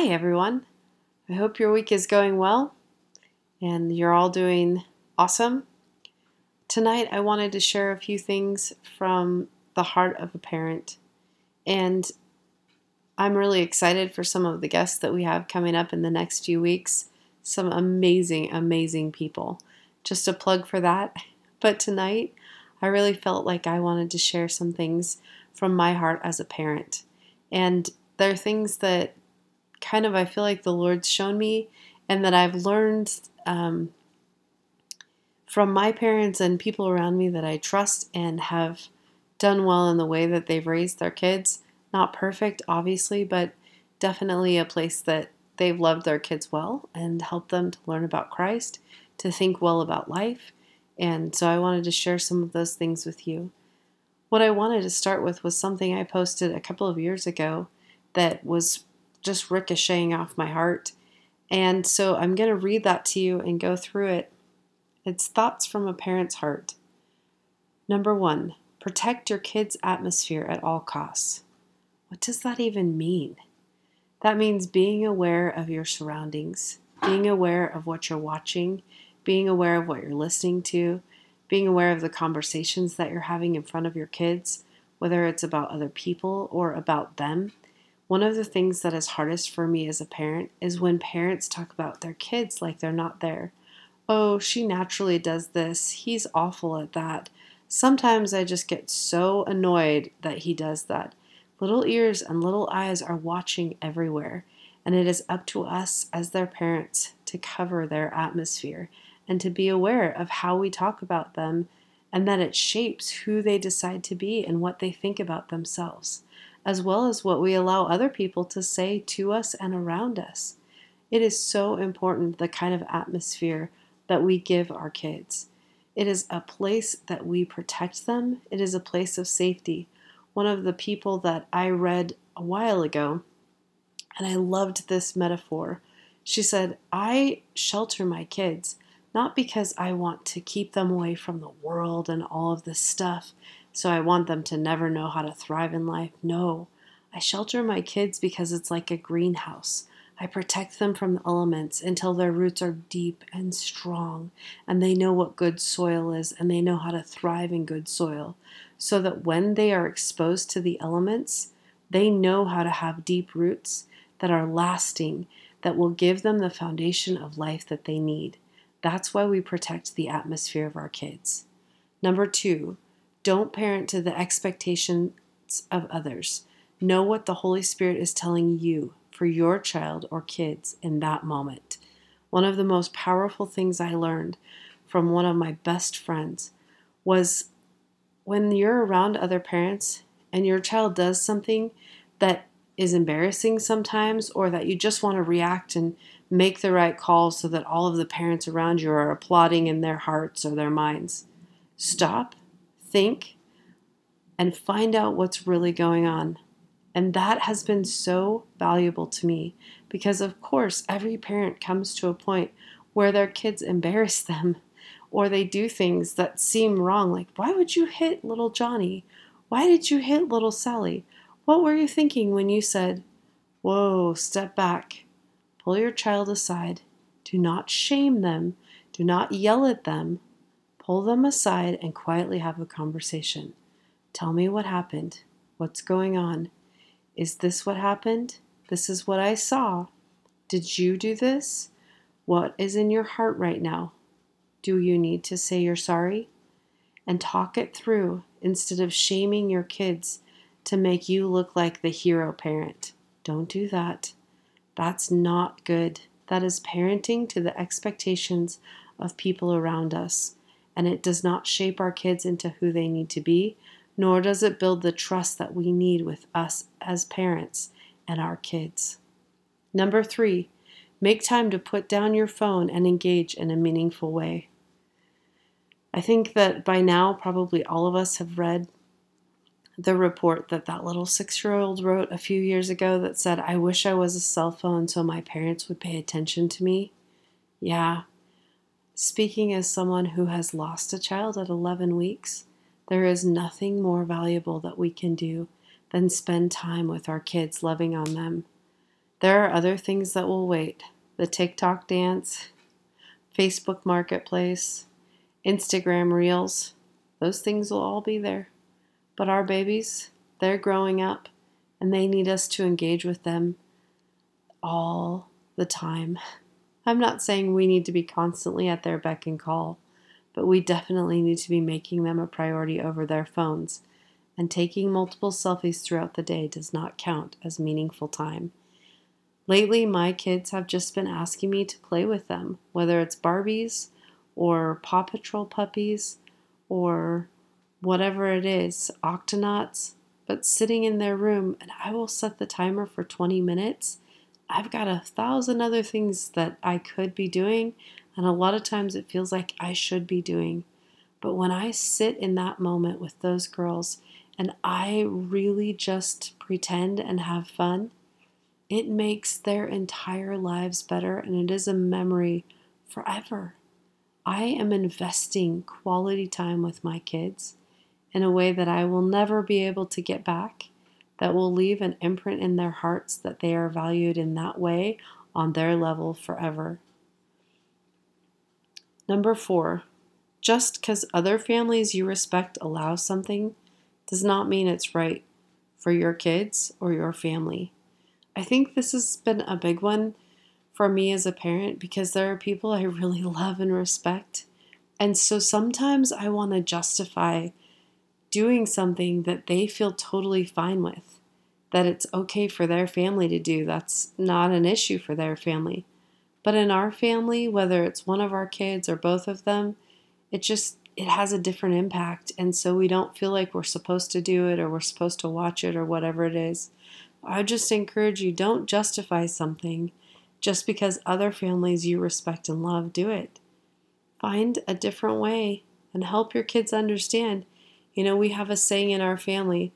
Hi, everyone. I hope your week is going well and you're all doing awesome. Tonight, I wanted to share a few things from the heart of a parent. And I'm really excited for some of the guests that we have coming up in the next few weeks. Some amazing, amazing people. Just a plug for that. But tonight, I really felt like I wanted to share some things from my heart as a parent. And there are things that kind of I feel like the Lord's shown me and that I've learned um, from my parents and people around me that I trust and have done well in the way that they've raised their kids. Not perfect, obviously, but definitely a place that they've loved their kids well and helped them to learn about Christ, to think well about life. And so I wanted to share some of those things with you. What I wanted to start with was something I posted a couple of years ago that was just ricocheting off my heart. And so I'm going to read that to you and go through it. It's thoughts from a parent's heart. Number one, protect your kid's atmosphere at all costs. What does that even mean? That means being aware of your surroundings, being aware of what you're watching, being aware of what you're listening to, being aware of the conversations that you're having in front of your kids, whether it's about other people or about them, one of the things that is hardest for me as a parent is when parents talk about their kids like they're not there. Oh, she naturally does this. He's awful at that. Sometimes I just get so annoyed that he does that. Little ears and little eyes are watching everywhere, and it is up to us as their parents to cover their atmosphere and to be aware of how we talk about them and that it shapes who they decide to be and what they think about themselves as well as what we allow other people to say to us and around us. It is so important the kind of atmosphere that we give our kids. It is a place that we protect them, it is a place of safety. One of the people that I read a while ago, and I loved this metaphor. She said, I shelter my kids not because I want to keep them away from the world and all of this stuff, so I want them to never know how to thrive in life. No, I shelter my kids because it's like a greenhouse. I protect them from the elements until their roots are deep and strong and they know what good soil is and they know how to thrive in good soil. So that when they are exposed to the elements, they know how to have deep roots that are lasting, that will give them the foundation of life that they need. That's why we protect the atmosphere of our kids. Number two, don't parent to the expectations of others. Know what the Holy Spirit is telling you for your child or kids in that moment. One of the most powerful things I learned from one of my best friends was when you're around other parents and your child does something that is embarrassing sometimes or that you just want to react and make the right call so that all of the parents around you are applauding in their hearts or their minds. Stop think, and find out what's really going on. And that has been so valuable to me because, of course, every parent comes to a point where their kids embarrass them or they do things that seem wrong. Like, why would you hit little Johnny? Why did you hit little Sally? What were you thinking when you said, Whoa, step back, pull your child aside, do not shame them, do not yell at them, Pull them aside and quietly have a conversation. Tell me what happened. What's going on? Is this what happened? This is what I saw. Did you do this? What is in your heart right now? Do you need to say you're sorry? And talk it through instead of shaming your kids to make you look like the hero parent. Don't do that. That's not good. That is parenting to the expectations of people around us and it does not shape our kids into who they need to be, nor does it build the trust that we need with us as parents and our kids. Number three, make time to put down your phone and engage in a meaningful way. I think that by now, probably all of us have read the report that that little six year old wrote a few years ago that said, I wish I was a cell phone so my parents would pay attention to me. Yeah, Speaking as someone who has lost a child at 11 weeks, there is nothing more valuable that we can do than spend time with our kids, loving on them. There are other things that will wait the TikTok dance, Facebook Marketplace, Instagram Reels. Those things will all be there. But our babies, they're growing up and they need us to engage with them all the time. I'm not saying we need to be constantly at their beck and call, but we definitely need to be making them a priority over their phones. And taking multiple selfies throughout the day does not count as meaningful time. Lately, my kids have just been asking me to play with them, whether it's Barbies or Paw Patrol puppies or whatever it is, Octonauts, but sitting in their room and I will set the timer for 20 minutes. I've got a thousand other things that I could be doing, and a lot of times it feels like I should be doing. But when I sit in that moment with those girls and I really just pretend and have fun, it makes their entire lives better and it is a memory forever. I am investing quality time with my kids in a way that I will never be able to get back, that will leave an imprint in their hearts that they are valued in that way on their level forever. Number four, just because other families you respect allow something does not mean it's right for your kids or your family. I think this has been a big one for me as a parent because there are people I really love and respect. And so sometimes I want to justify doing something that they feel totally fine with, that it's okay for their family to do. That's not an issue for their family. But in our family, whether it's one of our kids or both of them, it just it has a different impact and so we don't feel like we're supposed to do it or we're supposed to watch it or whatever it is. I just encourage you don't justify something just because other families you respect and love do it. Find a different way and help your kids understand. You know, we have a saying in our family,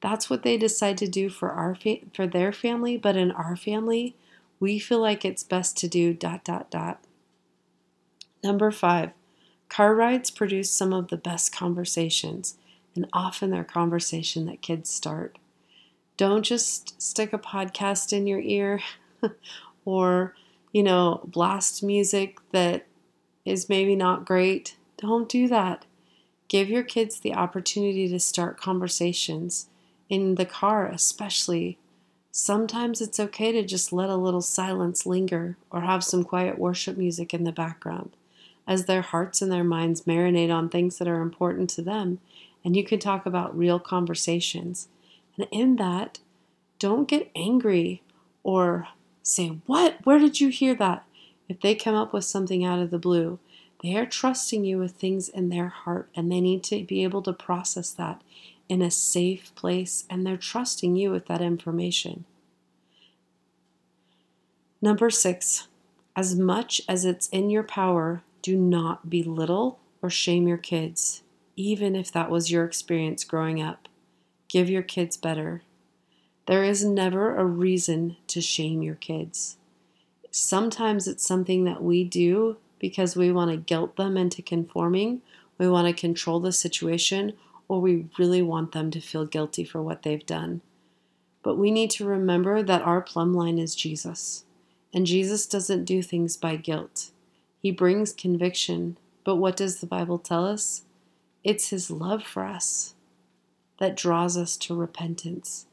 that's what they decide to do for our fa- for their family, but in our family, we feel like it's best to do dot dot dot. Number 5. Car rides produce some of the best conversations, and often they're conversation that kids start. Don't just stick a podcast in your ear or, you know, blast music that is maybe not great. Don't do that. Give your kids the opportunity to start conversations in the car, especially. Sometimes it's okay to just let a little silence linger or have some quiet worship music in the background as their hearts and their minds marinate on things that are important to them. And you can talk about real conversations. And in that, don't get angry or say, What? Where did you hear that? If they come up with something out of the blue, they are trusting you with things in their heart and they need to be able to process that in a safe place and they're trusting you with that information. Number six, as much as it's in your power, do not belittle or shame your kids, even if that was your experience growing up. Give your kids better. There is never a reason to shame your kids. Sometimes it's something that we do because we want to guilt them into conforming, we want to control the situation, or we really want them to feel guilty for what they've done. But we need to remember that our plumb line is Jesus, and Jesus doesn't do things by guilt. He brings conviction, but what does the Bible tell us? It's His love for us that draws us to repentance.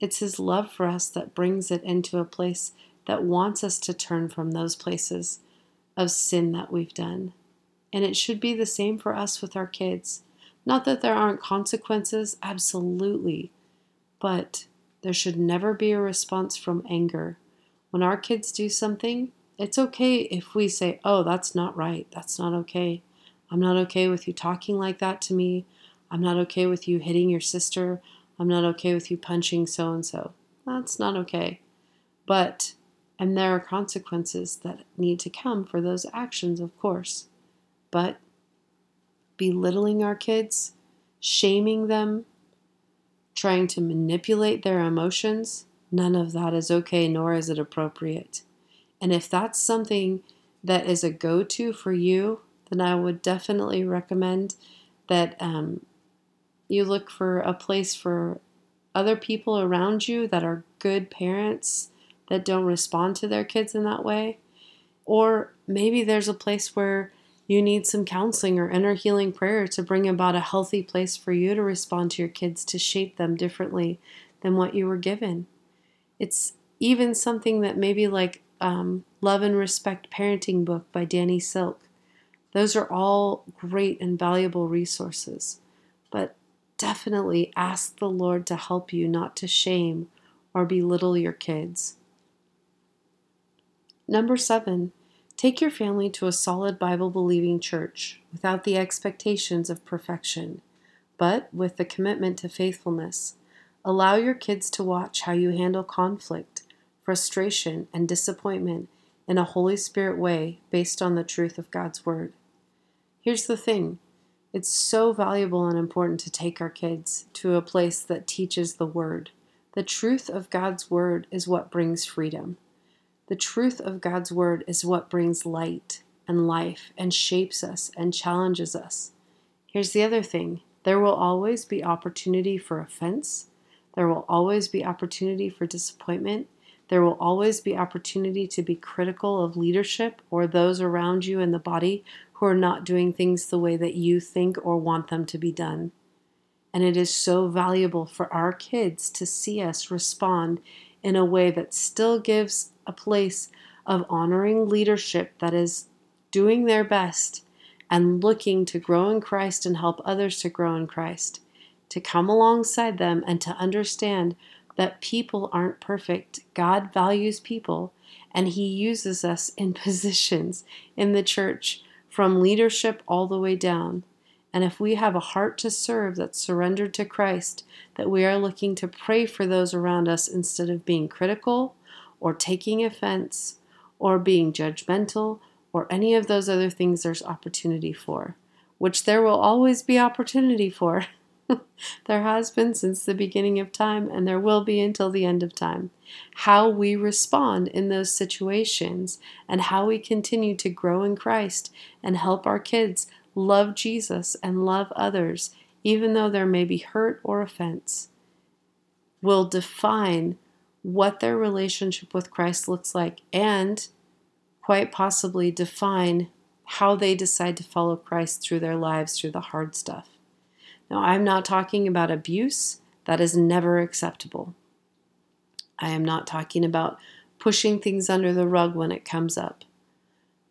It's His love for us that brings it into a place that wants us to turn from those places of sin that we've done. And it should be the same for us with our kids. Not that there aren't consequences, absolutely, but there should never be a response from anger. When our kids do something, it's okay if we say, Oh, that's not right. That's not okay. I'm not okay with you talking like that to me. I'm not okay with you hitting your sister. I'm not okay with you punching so and so. That's not okay. But, and there are consequences that need to come for those actions, of course. But belittling our kids, shaming them, trying to manipulate their emotions, none of that is okay, nor is it appropriate. And if that's something that is a go to for you, then I would definitely recommend that um, you look for a place for other people around you that are good parents that don't respond to their kids in that way. Or maybe there's a place where you need some counseling or inner healing prayer to bring about a healthy place for you to respond to your kids to shape them differently than what you were given. It's even something that maybe like um, Love and Respect Parenting book by Danny Silk. Those are all great and valuable resources. But definitely ask the Lord to help you not to shame or belittle your kids. Number seven, take your family to a solid Bible believing church without the expectations of perfection, but with the commitment to faithfulness. Allow your kids to watch how you handle conflict, frustration, and disappointment in a Holy Spirit way based on the truth of God's Word. Here's the thing it's so valuable and important to take our kids to a place that teaches the Word. The truth of God's Word is what brings freedom. The truth of God's Word is what brings light and life and shapes us and challenges us. Here's the other thing there will always be opportunity for offense, there will always be opportunity for disappointment. There will always be opportunity to be critical of leadership or those around you in the body who are not doing things the way that you think or want them to be done. And it is so valuable for our kids to see us respond in a way that still gives a place of honoring leadership that is doing their best and looking to grow in Christ and help others to grow in Christ, to come alongside them and to understand that people aren't perfect. God values people and He uses us in positions in the church from leadership all the way down. And if we have a heart to serve that's surrendered to Christ, that we are looking to pray for those around us instead of being critical or taking offense or being judgmental or any of those other things there's opportunity for, which there will always be opportunity for. there has been since the beginning of time, and there will be until the end of time. How we respond in those situations and how we continue to grow in Christ and help our kids love Jesus and love others, even though there may be hurt or offense, will define what their relationship with Christ looks like and quite possibly define how they decide to follow Christ through their lives through the hard stuff. Now, I'm not talking about abuse, that is never acceptable. I am not talking about pushing things under the rug when it comes up.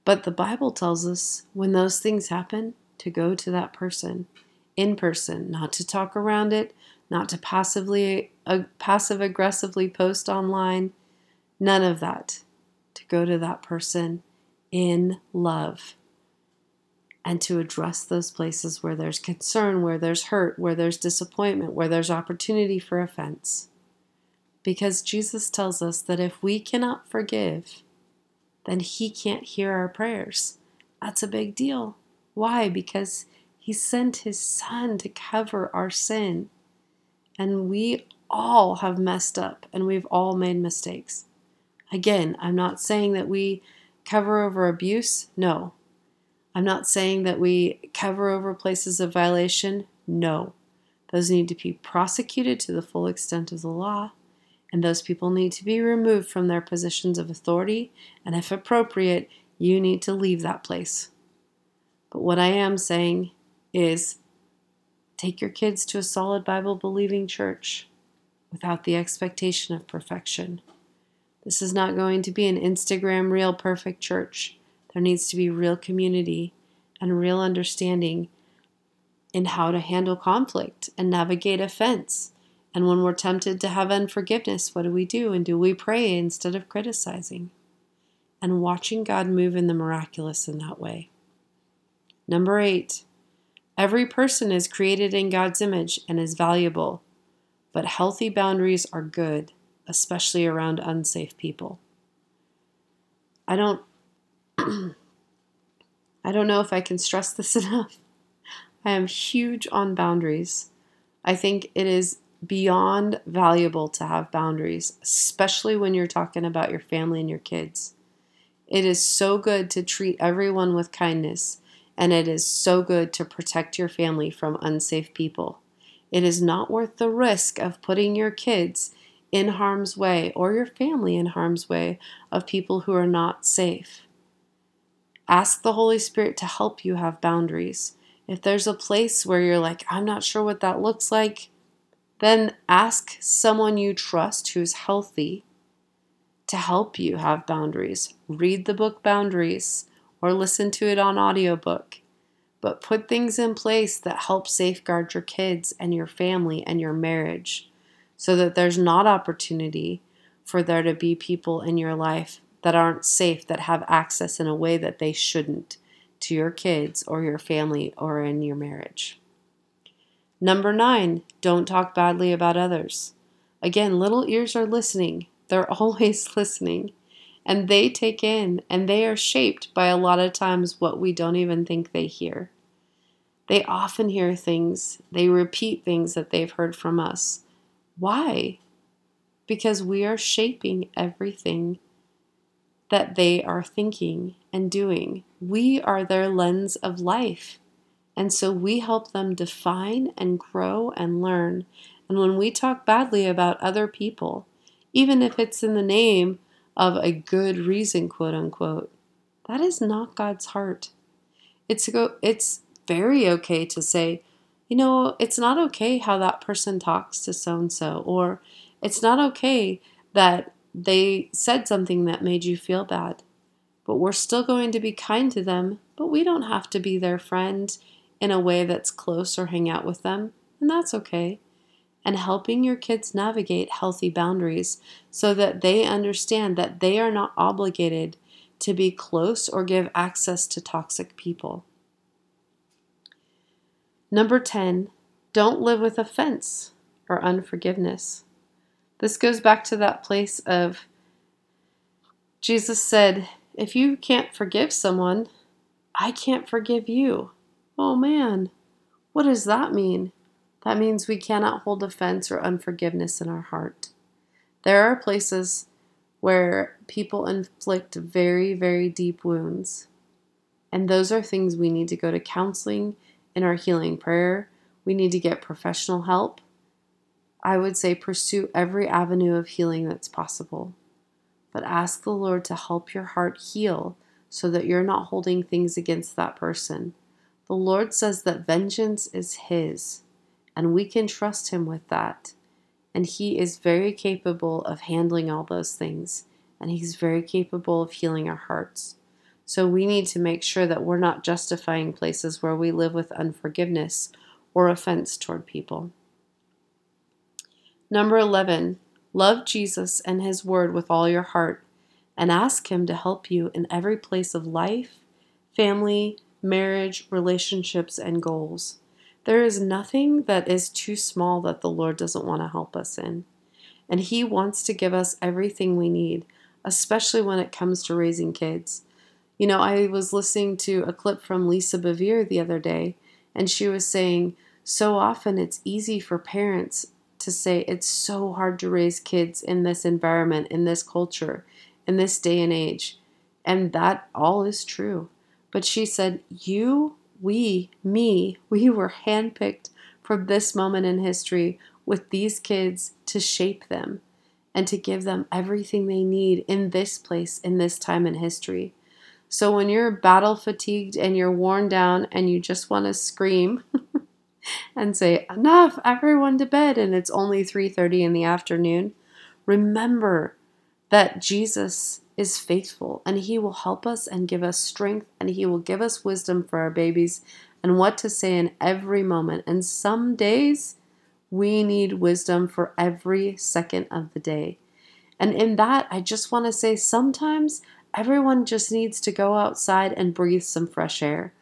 But the Bible tells us when those things happen to go to that person in person, not to talk around it, not to passively uh, passive aggressively post online, none of that. To go to that person in love and to address those places where there's concern, where there's hurt, where there's disappointment, where there's opportunity for offense. Because Jesus tells us that if we cannot forgive, then He can't hear our prayers. That's a big deal. Why? Because He sent His Son to cover our sin. And we all have messed up and we've all made mistakes. Again, I'm not saying that we cover over abuse. No, I'm not saying that we cover over places of violation. No. Those need to be prosecuted to the full extent of the law, and those people need to be removed from their positions of authority, and if appropriate, you need to leave that place. But what I am saying is take your kids to a solid Bible believing church without the expectation of perfection. This is not going to be an Instagram real perfect church. There needs to be real community and real understanding in how to handle conflict and navigate offense. And when we're tempted to have unforgiveness, what do we do? And do we pray instead of criticizing? And watching God move in the miraculous in that way. Number eight, every person is created in God's image and is valuable, but healthy boundaries are good, especially around unsafe people. I don't I don't know if I can stress this enough. I am huge on boundaries. I think it is beyond valuable to have boundaries, especially when you're talking about your family and your kids. It is so good to treat everyone with kindness, and it is so good to protect your family from unsafe people. It is not worth the risk of putting your kids in harm's way or your family in harm's way of people who are not safe. Ask the Holy Spirit to help you have boundaries. If there's a place where you're like, I'm not sure what that looks like, then ask someone you trust who's healthy to help you have boundaries. Read the book Boundaries or listen to it on audiobook. But put things in place that help safeguard your kids and your family and your marriage so that there's not opportunity for there to be people in your life that aren't safe, that have access in a way that they shouldn't to your kids or your family or in your marriage. Number nine, don't talk badly about others. Again, little ears are listening, they're always listening. And they take in and they are shaped by a lot of times what we don't even think they hear. They often hear things, they repeat things that they've heard from us. Why? Because we are shaping everything that they are thinking and doing. We are their lens of life. And so we help them define and grow and learn. And when we talk badly about other people, even if it's in the name of a good reason, quote unquote, that is not God's heart. It's go it's very okay to say, you know, it's not okay how that person talks to so and so, or it's not okay that they said something that made you feel bad. But we're still going to be kind to them, but we don't have to be their friend in a way that's close or hang out with them, and that's okay. And helping your kids navigate healthy boundaries so that they understand that they are not obligated to be close or give access to toxic people. Number 10, don't live with offense or unforgiveness. This goes back to that place of Jesus said, If you can't forgive someone, I can't forgive you. Oh man, what does that mean? That means we cannot hold offense or unforgiveness in our heart. There are places where people inflict very, very deep wounds. And those are things we need to go to counseling in our healing prayer. We need to get professional help. I would say pursue every avenue of healing that's possible. But ask the Lord to help your heart heal so that you're not holding things against that person. The Lord says that vengeance is His, and we can trust Him with that. And He is very capable of handling all those things, and He's very capable of healing our hearts. So we need to make sure that we're not justifying places where we live with unforgiveness or offense toward people. Number 11, love Jesus and His Word with all your heart and ask Him to help you in every place of life, family, marriage, relationships, and goals. There is nothing that is too small that the Lord doesn't want to help us in. And He wants to give us everything we need, especially when it comes to raising kids. You know, I was listening to a clip from Lisa Bevere the other day, and she was saying, so often it's easy for parents to say it's so hard to raise kids in this environment, in this culture, in this day and age. And that all is true. But she said, You, we, me, we were handpicked for this moment in history with these kids to shape them and to give them everything they need in this place, in this time in history. So when you're battle fatigued and you're worn down and you just want to scream, and say, "Enough, everyone to bed," and it's only 3:30 in the afternoon, remember that Jesus is faithful and he will help us and give us strength and he will give us wisdom for our babies and what to say in every moment. And some days we need wisdom for every second of the day. And in that, I just want to say sometimes everyone just needs to go outside and breathe some fresh air.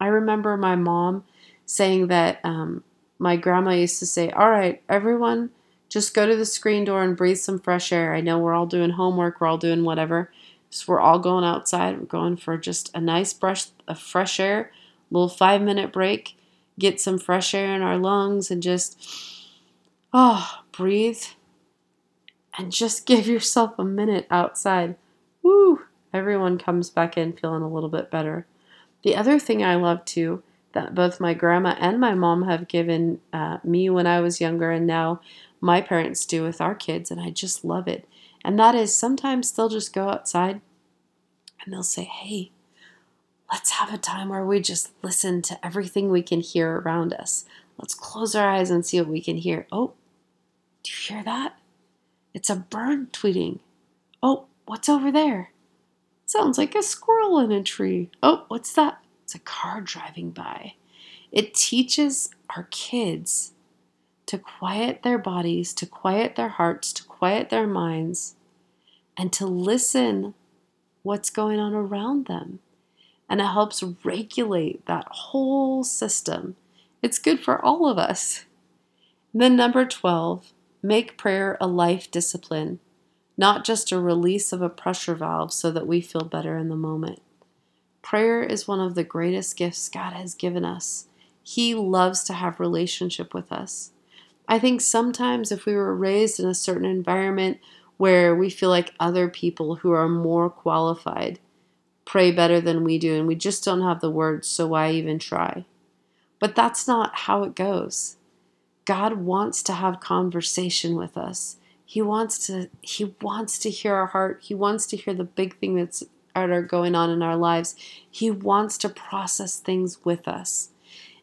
I remember my mom saying that um, my grandma used to say, All right, everyone, just go to the screen door and breathe some fresh air. I know we're all doing homework, we're all doing whatever. So we're all going outside. We're going for just a nice brush of fresh air, little five minute break, get some fresh air in our lungs, and just, oh, breathe. And just give yourself a minute outside. Woo! Everyone comes back in feeling a little bit better. The other thing I love too that both my grandma and my mom have given uh, me when I was younger, and now my parents do with our kids, and I just love it. And that is sometimes they'll just go outside and they'll say, Hey, let's have a time where we just listen to everything we can hear around us. Let's close our eyes and see what we can hear. Oh, do you hear that? It's a bird tweeting. Oh, what's over there? Sounds like a squirrel in a tree. Oh, what's that? It's a car driving by. It teaches our kids to quiet their bodies, to quiet their hearts, to quiet their minds, and to listen what's going on around them. And it helps regulate that whole system. It's good for all of us. then, number 12, make prayer a life discipline, not just a release of a pressure valve so that we feel better in the moment. Prayer is one of the greatest gifts God has given us. He loves to have relationship with us. I think sometimes if we were raised in a certain environment where we feel like other people who are more qualified pray better than we do and we just don't have the words, so why even try? But that's not how it goes. God wants to have conversation with us. He wants to he wants to hear our heart. He wants to hear the big thing that's are going on in our lives. He wants to process things with us.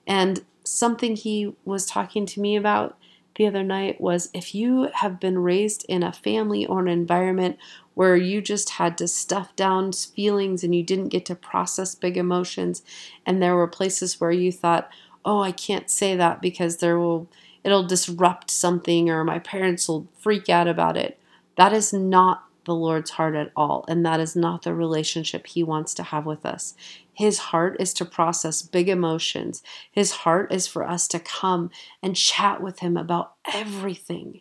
And something he was talking to me about the other night was if you have been raised in a family or an environment where you just had to stuff down feelings and you didn't get to process big emotions, and there were places where you thought, oh, I can't say that because there will it'll disrupt something or my parents will freak out about it. That is not the Lord's heart at all, and that is not the relationship He wants to have with us. His heart is to process big emotions. His heart is for us to come and chat with Him about everything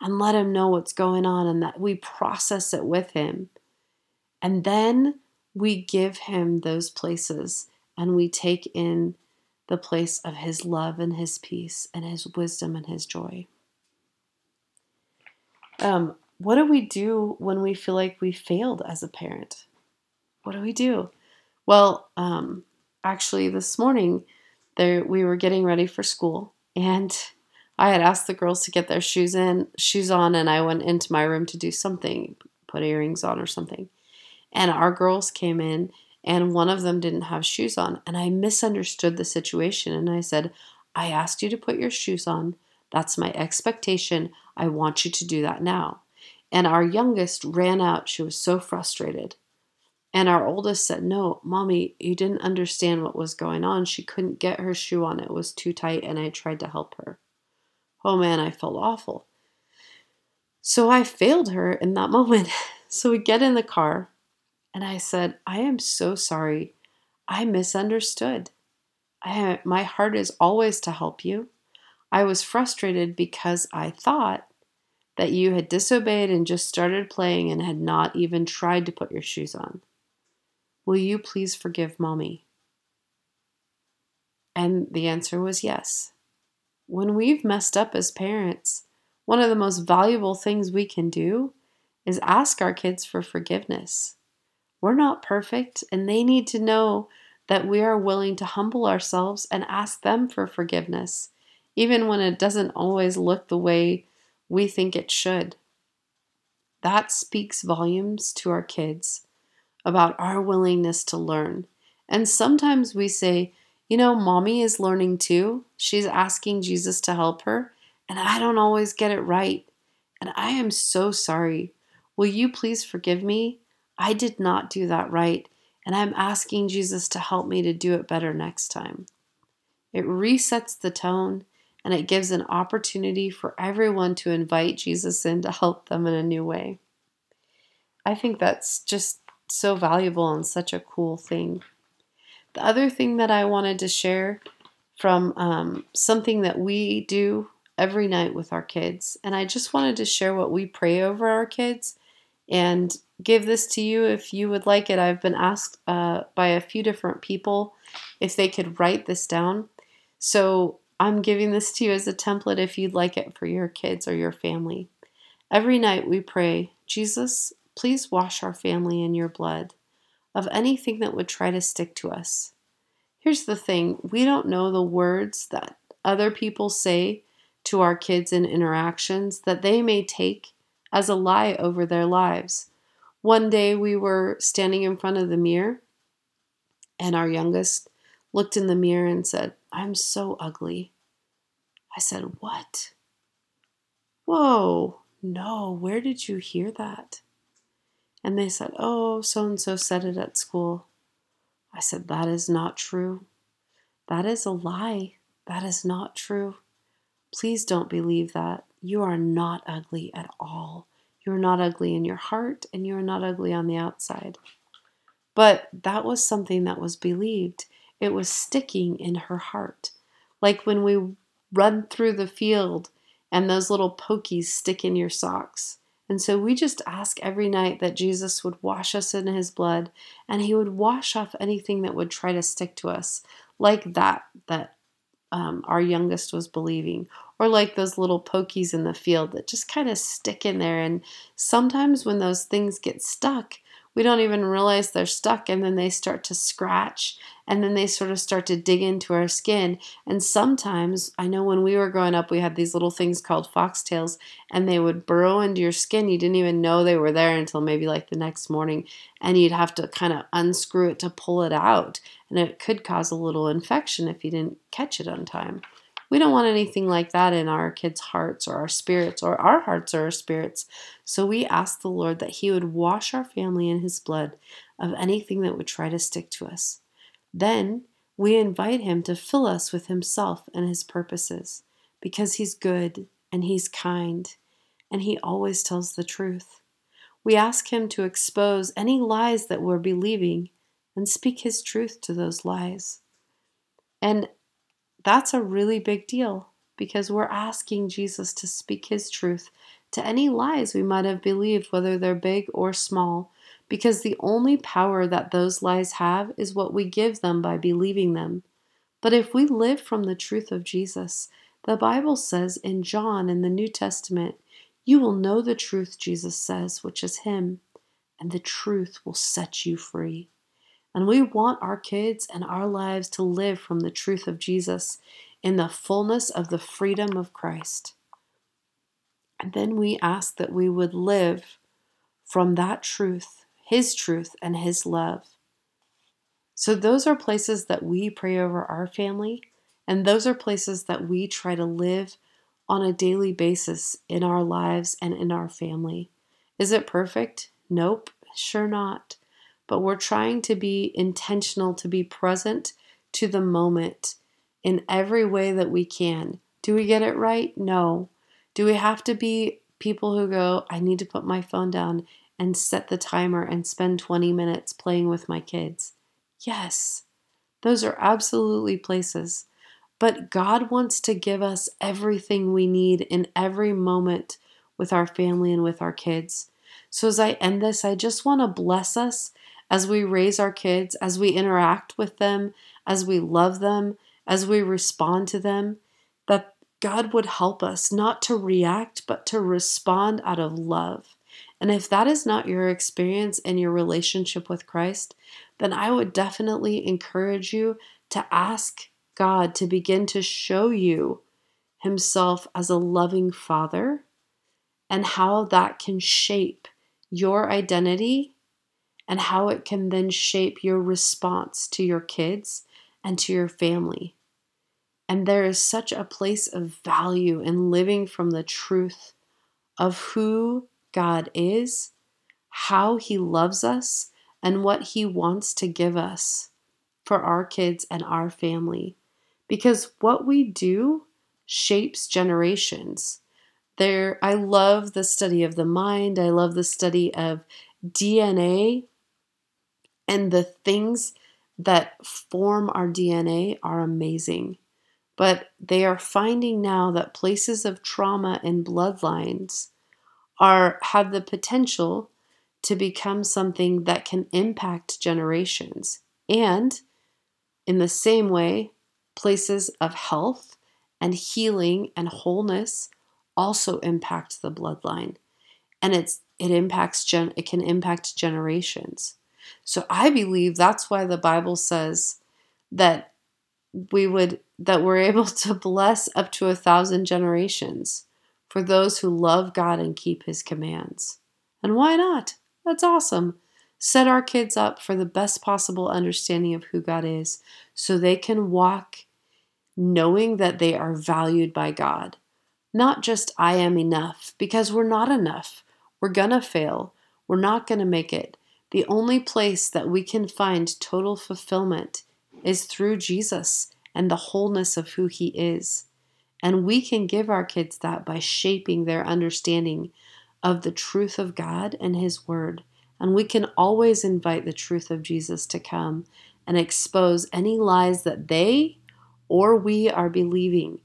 and let Him know what's going on and that we process it with Him. And then we give Him those places and we take in the place of His love and His peace and His wisdom and His joy. Um, what do we do when we feel like we failed as a parent? What do we do? Well, um, actually, this morning there we were getting ready for school, and I had asked the girls to get their shoes in, shoes on, and I went into my room to do something, put earrings on or something. And our girls came in, and one of them didn't have shoes on, and I misunderstood the situation, and I said, "I asked you to put your shoes on. That's my expectation. I want you to do that now." And our youngest ran out. She was so frustrated. And our oldest said, No, mommy, you didn't understand what was going on. She couldn't get her shoe on, it was too tight, and I tried to help her. Oh man, I felt awful. So I failed her in that moment. So we get in the car, and I said, I am so sorry. I misunderstood. I, my heart is always to help you. I was frustrated because I thought that you had disobeyed and just started playing and had not even tried to put your shoes on. Will you please forgive mommy? And the answer was yes. When we've messed up as parents, one of the most valuable things we can do is ask our kids for forgiveness. We're not perfect, and they need to know that we are willing to humble ourselves and ask them for forgiveness, even when it doesn't always look the way we think it should. That speaks volumes to our kids about our willingness to learn. And sometimes we say, you know, mommy is learning too. She's asking Jesus to help her, and I don't always get it right. And I am so sorry. Will you please forgive me? I did not do that right, and I'm asking Jesus to help me to do it better next time. It resets the tone and it gives an opportunity for everyone to invite Jesus in to help them in a new way. I think that's just so valuable and such a cool thing. The other thing that I wanted to share from um, something that we do every night with our kids, and I just wanted to share what we pray over our kids and give this to you if you would like it. I've been asked uh, by a few different people if they could write this down. So I'm giving this to you as a template if you'd like it for your kids or your family. Every night we pray, Jesus, Please wash our family in your blood of anything that would try to stick to us. Here's the thing we don't know the words that other people say to our kids in interactions that they may take as a lie over their lives. One day we were standing in front of the mirror, and our youngest looked in the mirror and said, I'm so ugly. I said, What? Whoa, no, where did you hear that? And they said, Oh, so and so said it at school. I said, That is not true. That is a lie. That is not true. Please don't believe that. You are not ugly at all. You are not ugly in your heart, and you are not ugly on the outside. But that was something that was believed. It was sticking in her heart. Like when we run through the field and those little pokies stick in your socks. And so we just ask every night that Jesus would wash us in his blood and he would wash off anything that would try to stick to us, like that, that um, our youngest was believing, or like those little pokies in the field that just kind of stick in there. And sometimes when those things get stuck, we don't even realize they're stuck and then they start to scratch and then they sort of start to dig into our skin. And sometimes i know when we were growing up we had these little things called foxtails and they would burrow into your skin. You didn't even know they were there until maybe like the next morning and you'd have to kind of unscrew it to pull it out and it could cause a little infection if you didn't catch it on time we don't want anything like that in our kids' hearts or our spirits or our hearts or our spirits. So we ask the Lord that He would wash our family in His blood of anything that would try to stick to us. Then we invite Him to fill us with Himself and His purposes because He's good and He's kind and He always tells the truth. We ask Him to expose any lies that we're believing and speak His truth to those lies. And that's a really big deal because we're asking Jesus to speak his truth to any lies we might have believed, whether they're big or small, because the only power that those lies have is what we give them by believing them. But if we live from the truth of Jesus, the Bible says in John in the New Testament, you will know the truth, Jesus says, which is Him, and the truth will set you free. And we want our kids and our lives to live from the truth of Jesus in the fullness of the freedom of Christ. And then we ask that we would live from that truth, His truth, and His love. So, those are places that we pray over our family, and those are places that we try to live on a daily basis in our lives and in our family. Is it perfect? Nope, sure not but we're trying to be intentional to be present to the moment in every way that we can. Do we get it right? No. Do we have to be people who go, I need to put my phone down and set the timer and spend 20 minutes playing with my kids? Yes. Those are absolutely places. But God wants to give us everything we need in every moment with our family and with our kids. So, as I end this, I just want to bless us as we raise our kids, as we interact with them, as we love them, as we respond to them, that God would help us not to react, but to respond out of love. And if that is not your experience in your relationship with Christ, then I would definitely encourage you to ask God to begin to show you Himself as a loving Father and how that can shape your identity and how it can then shape your response to your kids and to your family. And there is such a place of value in living from the truth of who God is, how He loves us, and what He wants to give us for our kids and our family. Because what we do shapes generations. There, I love the study of the mind. I love the study of DNA and the things that form our DNA are amazing. But they are finding now that places of trauma and bloodlines are have the potential to become something that can impact generations. And in the same way, places of health and healing and wholeness also impact the bloodline. And it's it impacts gen it can impact generations. So I believe that's why the Bible says that we would that we're able to bless up to a thousand generations for those who love God and keep His commands. And why not? That's awesome. Set our kids up for the best possible understanding of who God is so they can walk knowing that they are valued by God. Not just I am enough, because we're not enough. We're gonna fail. We're not gonna make it. The only place that we can find total fulfillment is through Jesus and the wholeness of who He is. And we can give our kids that by shaping their understanding of the truth of God and His Word. And we can always invite the truth of Jesus to come and expose any lies that they or we are believing.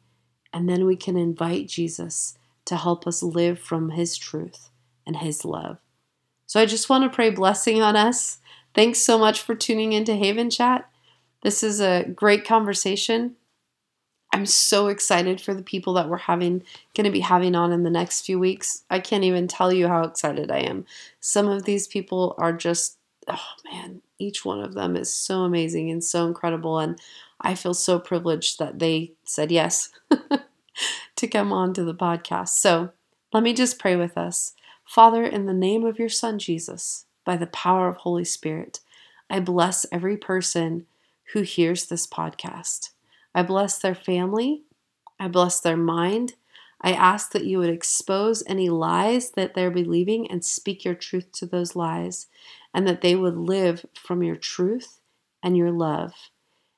And then we can invite Jesus to help us live from His truth and His love. So I just want to pray blessing on us. Thanks so much for tuning into Haven Chat. This is a great conversation. I'm so excited for the people that we're having going to be having on in the next few weeks. I can't even tell you how excited I am. Some of these people are just oh man, each one of them is so amazing and so incredible and I feel so privileged that they said yes to come on to the podcast. So, let me just pray with us. Father, in the name of your son Jesus, by the power of Holy Spirit, I bless every person who hears this podcast. I bless their family. I bless their mind. I ask that you would expose any lies that they're believing and speak your truth to those lies, and that they would live from your truth and your love.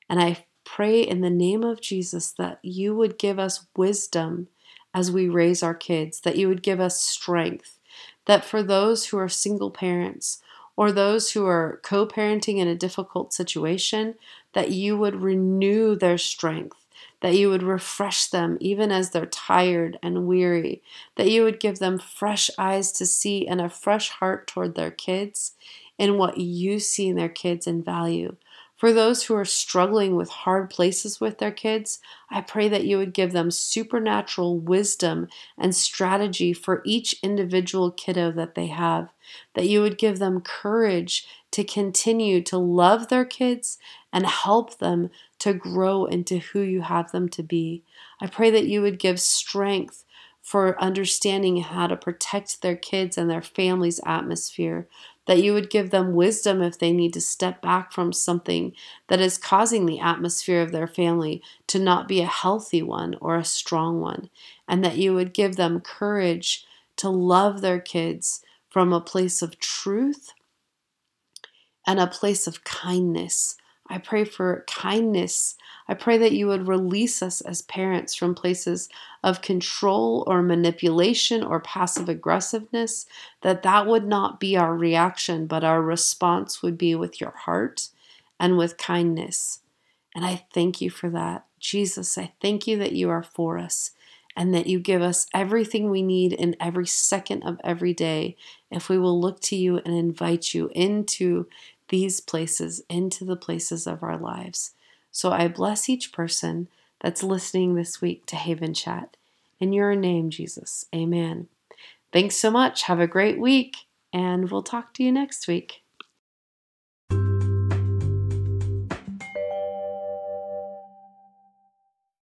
And I pray in the name of Jesus that you would give us wisdom as we raise our kids, that you would give us strength, that for those who are single parents or those who are co parenting in a difficult situation, that you would renew their strength, that you would refresh them even as they're tired and weary, that you would give them fresh eyes to see and a fresh heart toward their kids in what you see in their kids and value. For those who are struggling with hard places with their kids, I pray that you would give them supernatural wisdom and strategy for each individual kiddo that they have, that you would give them courage to continue to love their kids and help them to grow into who you have them to be. I pray that you would give strength for understanding how to protect their kids and their family's atmosphere, that you would give them wisdom if they need to step back from something that is causing the atmosphere of their family to not be a healthy one or a strong one, and that you would give them courage to love their kids from a place of truth and a place of kindness. I pray for kindness I pray that you would release us as parents from places of control or manipulation or passive aggressiveness, that that would not be our reaction, but our response would be with your heart and with kindness. And I thank you for that. Jesus, I thank you that you are for us and that you give us everything we need in every second of every day if we will look to you and invite you into these places, into the places of our lives. So I bless each person that's listening this week to Haven Chat. In your name, Jesus. Amen. Thanks so much. Have a great week, and we'll talk to you next week.